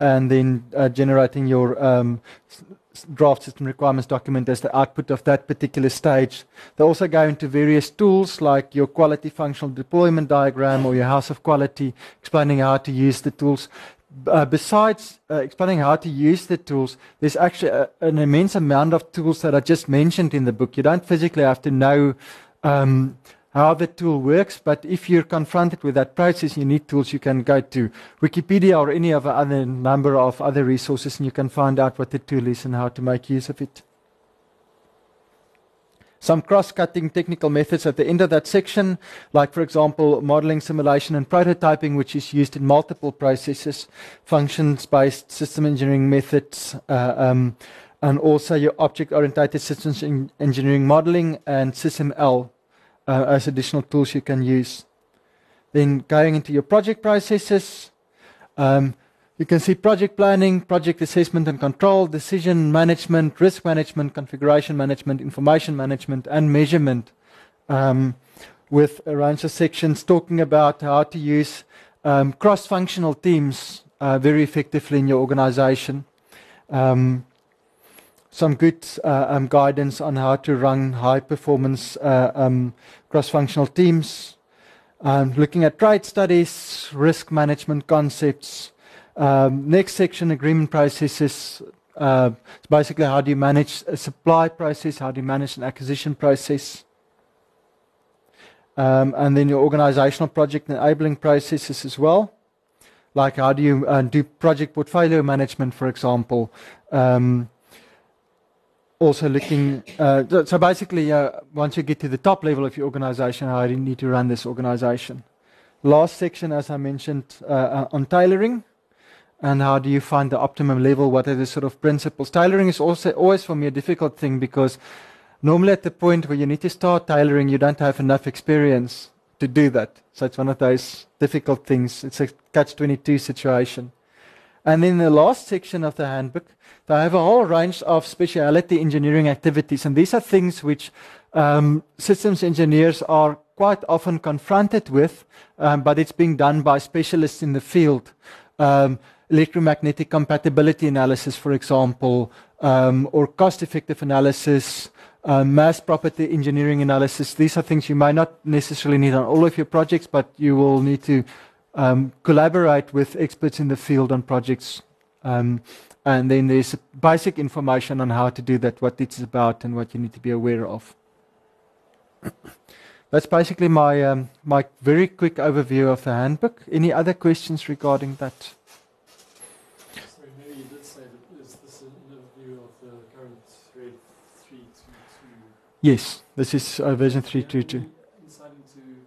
and then uh, generating your um, draft system requirements document as the output of that particular stage. They also go into various tools like your quality functional deployment diagram or your house of quality, explaining how to use the tools. Uh, besides uh, explaining how to use the tools, there's actually a, an immense amount of tools that are just mentioned in the book. You don't physically have to know um, how the tool works, but if you're confronted with that process, you need tools, you can go to Wikipedia or any of other number of other resources and you can find out what the tool is and how to make use of it. Some cross-cutting technical methods at the end of that section, like for example, modeling, simulation, and prototyping, which is used in multiple processes, functions-based system engineering methods, uh, um, and also your object-oriented systems engineering modeling and SysML, uh, as additional tools you can use. Then going into your project processes, um, You can see project planning, project assessment and control, decision management, risk management, configuration management, information management, and measurement. Um, with a range of sections talking about how to use um, cross functional teams uh, very effectively in your organization. Um, some good uh, um, guidance on how to run high performance uh, um, cross functional teams. Um, looking at trade studies, risk management concepts. Um, next section agreement processes. Uh, it's basically how do you manage a supply process, how do you manage an acquisition process. Um, and then your organizational project enabling processes as well. Like how do you uh, do project portfolio management, for example. Um, also looking, uh, so basically, uh, once you get to the top level of your organization, how do you need to run this organization? Last section, as I mentioned, uh, uh, on tailoring and how do you find the optimum level? What are the sort of principles? Tailoring is also always for me a difficult thing because normally at the point where you need to start tailoring, you don't have enough experience to do that. So it's one of those difficult things. It's a catch 22 situation. And in the last section of the handbook, they have a whole range of specialty engineering activities. And these are things which um, systems engineers are quite often confronted with, um, but it's being done by specialists in the field. Um, electromagnetic compatibility analysis, for example, um, or cost effective analysis, um, mass property engineering analysis. These are things you might not necessarily need on all of your projects, but you will need to um, collaborate with experts in the field on projects. Um, and then there's basic information on how to do that, what it's about, and what you need to be aware of. That's basically my, um, my very quick overview of the handbook. Any other questions regarding that? Sorry, maybe you did say that is this an overview of the current thread 322? Yes, this is uh, version 322. Any Insight into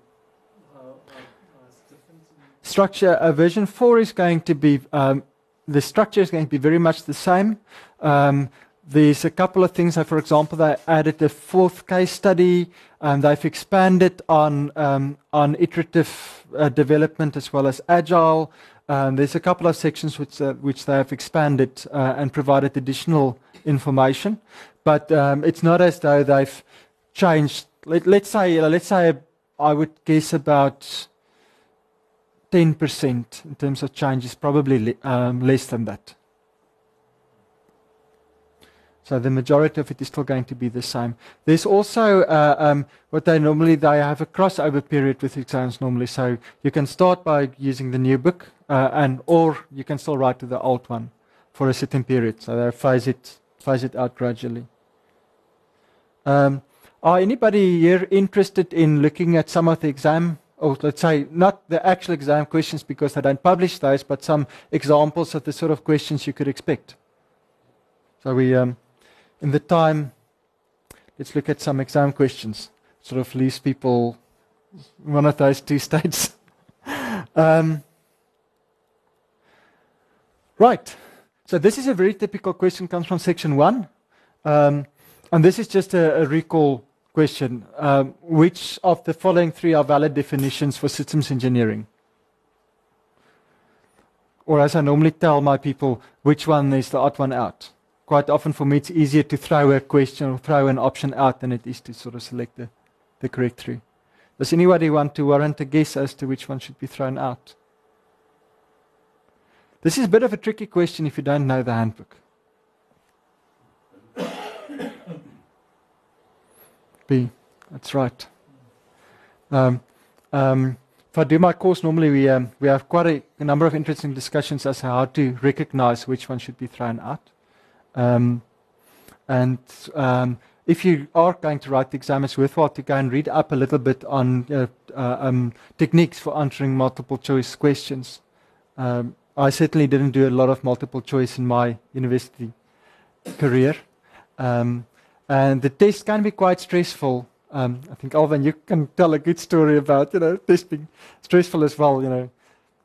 how, how, how it's different? in- Structure, uh, version 4 is going to be, um, the structure is going to be very much the same. Um, there's a couple of things, for example, they added a fourth case study, and they've expanded on, um, on iterative uh, development as well as agile. Um, there's a couple of sections which, uh, which they have expanded uh, and provided additional information, but um, it's not as though they've changed. Let, let's say, let's say, I would guess about 10% in terms of change is probably um, less than that. So the majority of it is still going to be the same. There's also uh, um, what they normally they have a crossover period with exams normally. So you can start by using the new book, uh, and or you can still write to the old one for a certain period. So they phase it phase it out gradually. Um, are anybody here interested in looking at some of the exam, or let's say not the actual exam questions because they don't publish those, but some examples of the sort of questions you could expect? So we, um, in the time, let's look at some exam questions. Sort of leaves people one of those two states. um, right. So this is a very typical question. Comes from section one. Um, and this is just a, a recall question. Um, which of the following three are valid definitions for systems engineering? Or as I normally tell my people, which one is the odd one out? Quite often for me, it's easier to throw a question or throw an option out than it is to sort of select the, the correct three. Does anybody want to warrant a guess as to which one should be thrown out? This is a bit of a tricky question if you don't know the handbook. B. That's right. Um, um, if I do my course, normally we, um, we have quite a, a, number of interesting discussions as to how to recognize which one should be thrown out. Um, and um, if you are going to write the exam, it's worthwhile to go and read up a little bit on uh, uh, um, techniques for answering multiple choice questions. I certainly didn't do a lot of multiple choice in my university career. Um, and the test can be quite stressful. Um, I think Alvin, you can tell a good story about you know test being stressful as well. You know,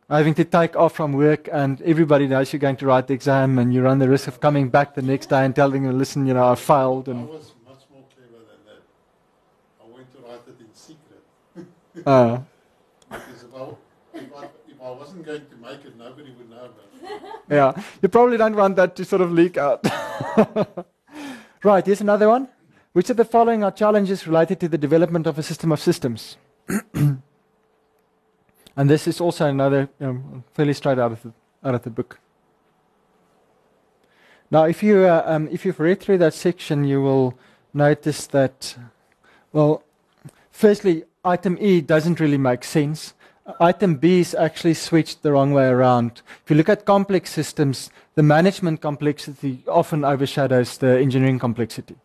having to take off from work and everybody knows you're going to write the exam, and you run the risk of coming back the next day and telling them, "Listen, you know, I failed." I And was much more clever than that. I went to write it in secret. uh, Because if I, if I, if I wasn't going to make it, nobody would know about it. yeah, you probably don't want that to sort of leak out. right, here's another one. Which of the following are challenges related to the development of a system of systems? and this is also another um, fairly straight out of the, out of the book. Now, if you uh, um, if you've read through that section, you will notice that, well, firstly, item E doesn't really make sense. Item B is actually switched the wrong way around. If you look at complex systems, the management complexity often overshadows the engineering complexity.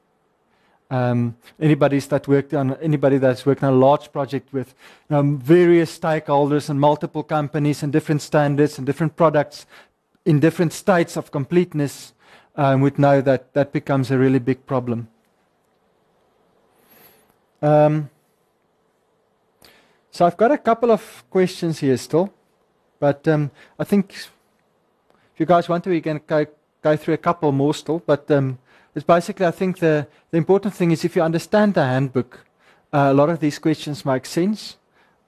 Um, anybody's that worked on anybody that's worked on a large project with various stakeholders and multiple companies and different standards and different products in different states of completeness um, would know that that becomes a really big problem. Um, so I've got a couple of questions here still, but um, I think if you guys want to, we can go, go through a couple more still. But um, it's basically, I think the, the important thing is if you understand the handbook, uh, a lot of these questions make sense.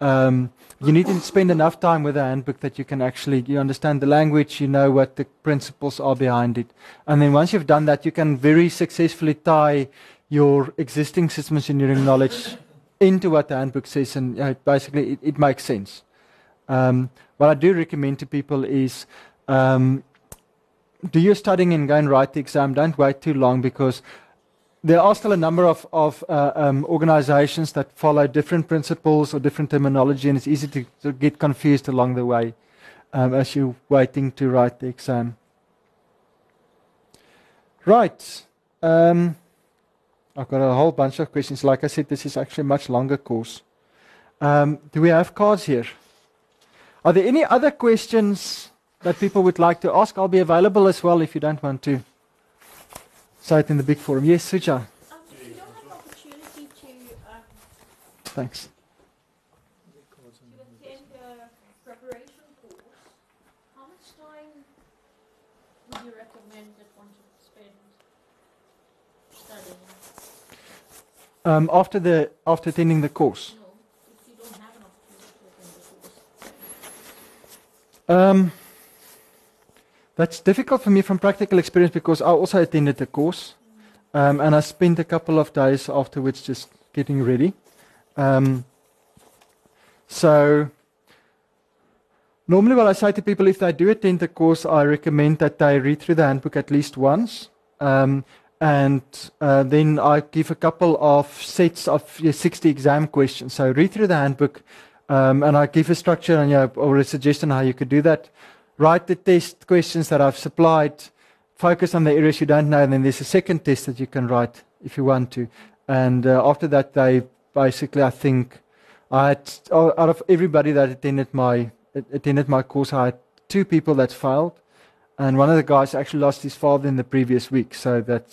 Um, you need to spend enough time with the handbook that you can actually you understand the language, you know what the principles are behind it, and then once you've done that, you can very successfully tie your existing systems engineering knowledge into what the handbook says, and you know, basically it, it, makes sense. Um, what I do recommend to people is um, do your studying and go and write the exam. Don't wait too long because there are still a number of, of uh, um, organizations that follow different principles or different terminology, and it's easy to, to get confused along the way um, as you're waiting to write the exam. Right. Um, I've got a whole bunch of questions. Like I said, this is actually a much longer course. Um, do we have cards here? Are there any other questions that people would like to ask? I'll be available as well if you don't want to say it in the big forum. Yes, Suja. Um, if you don't have an opportunity to, um, Thanks. to attend a preparation course, how much time would you recommend that one should spend studying? Um, after the after attending the course. Um, that's difficult for me from practical experience because I also attended the course, um, and I spent a couple of days afterwards just getting ready. Um, so normally, what I say to people, if they do attend the course, I recommend that they read through the handbook at least once. Um, and uh, then I give a couple of sets of yeah, 60 exam questions. So read through the handbook, um, and I give a structure and yeah, or a suggestion how you could do that. Write the test questions that I've supplied. Focus on the areas you don't know, and then there's a second test that you can write if you want to. And uh, after that, they basically, I think, I had out of everybody that attended my attended my course, I had two people that failed and one of the guys actually lost his father in the previous week, so that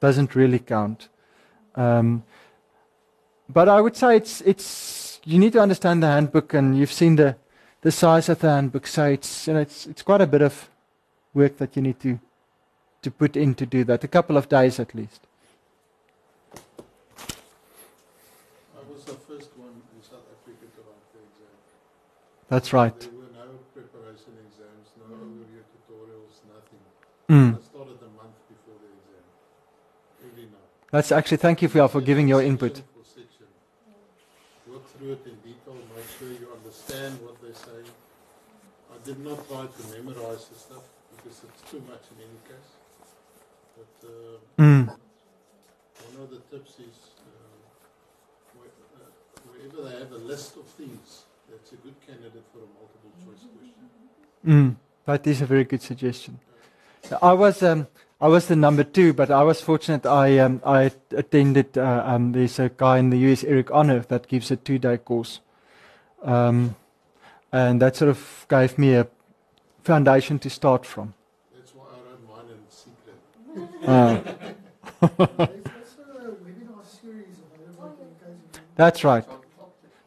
doesn't really count. Um, but I would say it's it's you need to understand the handbook, and you've seen the the size of the handbook, so it's you know it's it's quite a bit of work that you need to to put in to do that, a couple of days at least. I was the first one in South Africa to write the exam. That's right. There were no preparation exams, no overview tutorials, nothing. Mm. I started a month before the exam. Every night. That's actually thank you for, for giving your input. Section for section. Work through it in detail, make sure you understand what they say. I did not try to memorize the stuff because it's too much in any case. But uh, Mm. one of the tips is uh, where, uh, wherever they have a list of things, that's a good candidate for a multiple choice question. Mm. That is a very good suggestion. I was um, I was the number two, but I was fortunate. I um, I attended. Uh, um, there's a guy in the US, Eric Honour, that gives a two-day course, um, and that sort of gave me a foundation to start from. That's why I wrote mine in secret. Uh, There's also a webinar series available in case you that's right.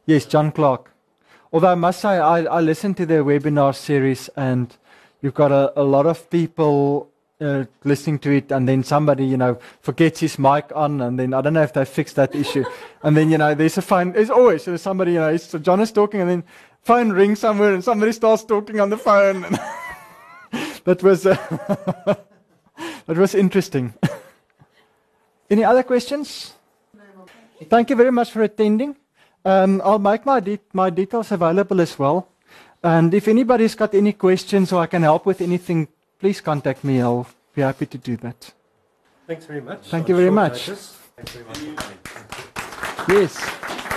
Yes, John Clark. Although I must say, I, I listened to the webinar series, and you've got a, a lot of people uh, listening to it, and then somebody, you know, forgets his mic on, and then I don't know if they fixed that issue. And then, you know, there's a phone, there's always there's somebody, you know, so John is talking, and then phone rings somewhere, and somebody starts talking on the phone. that was uh, that was interesting. Any other questions? Thank you very much for attending. Um, I'll make my de- my details available as well. And if anybody's got any questions or I can help with anything, please contact me. I'll be happy to do that. Thanks very much. Thank you very much. Thanks very much. Yes.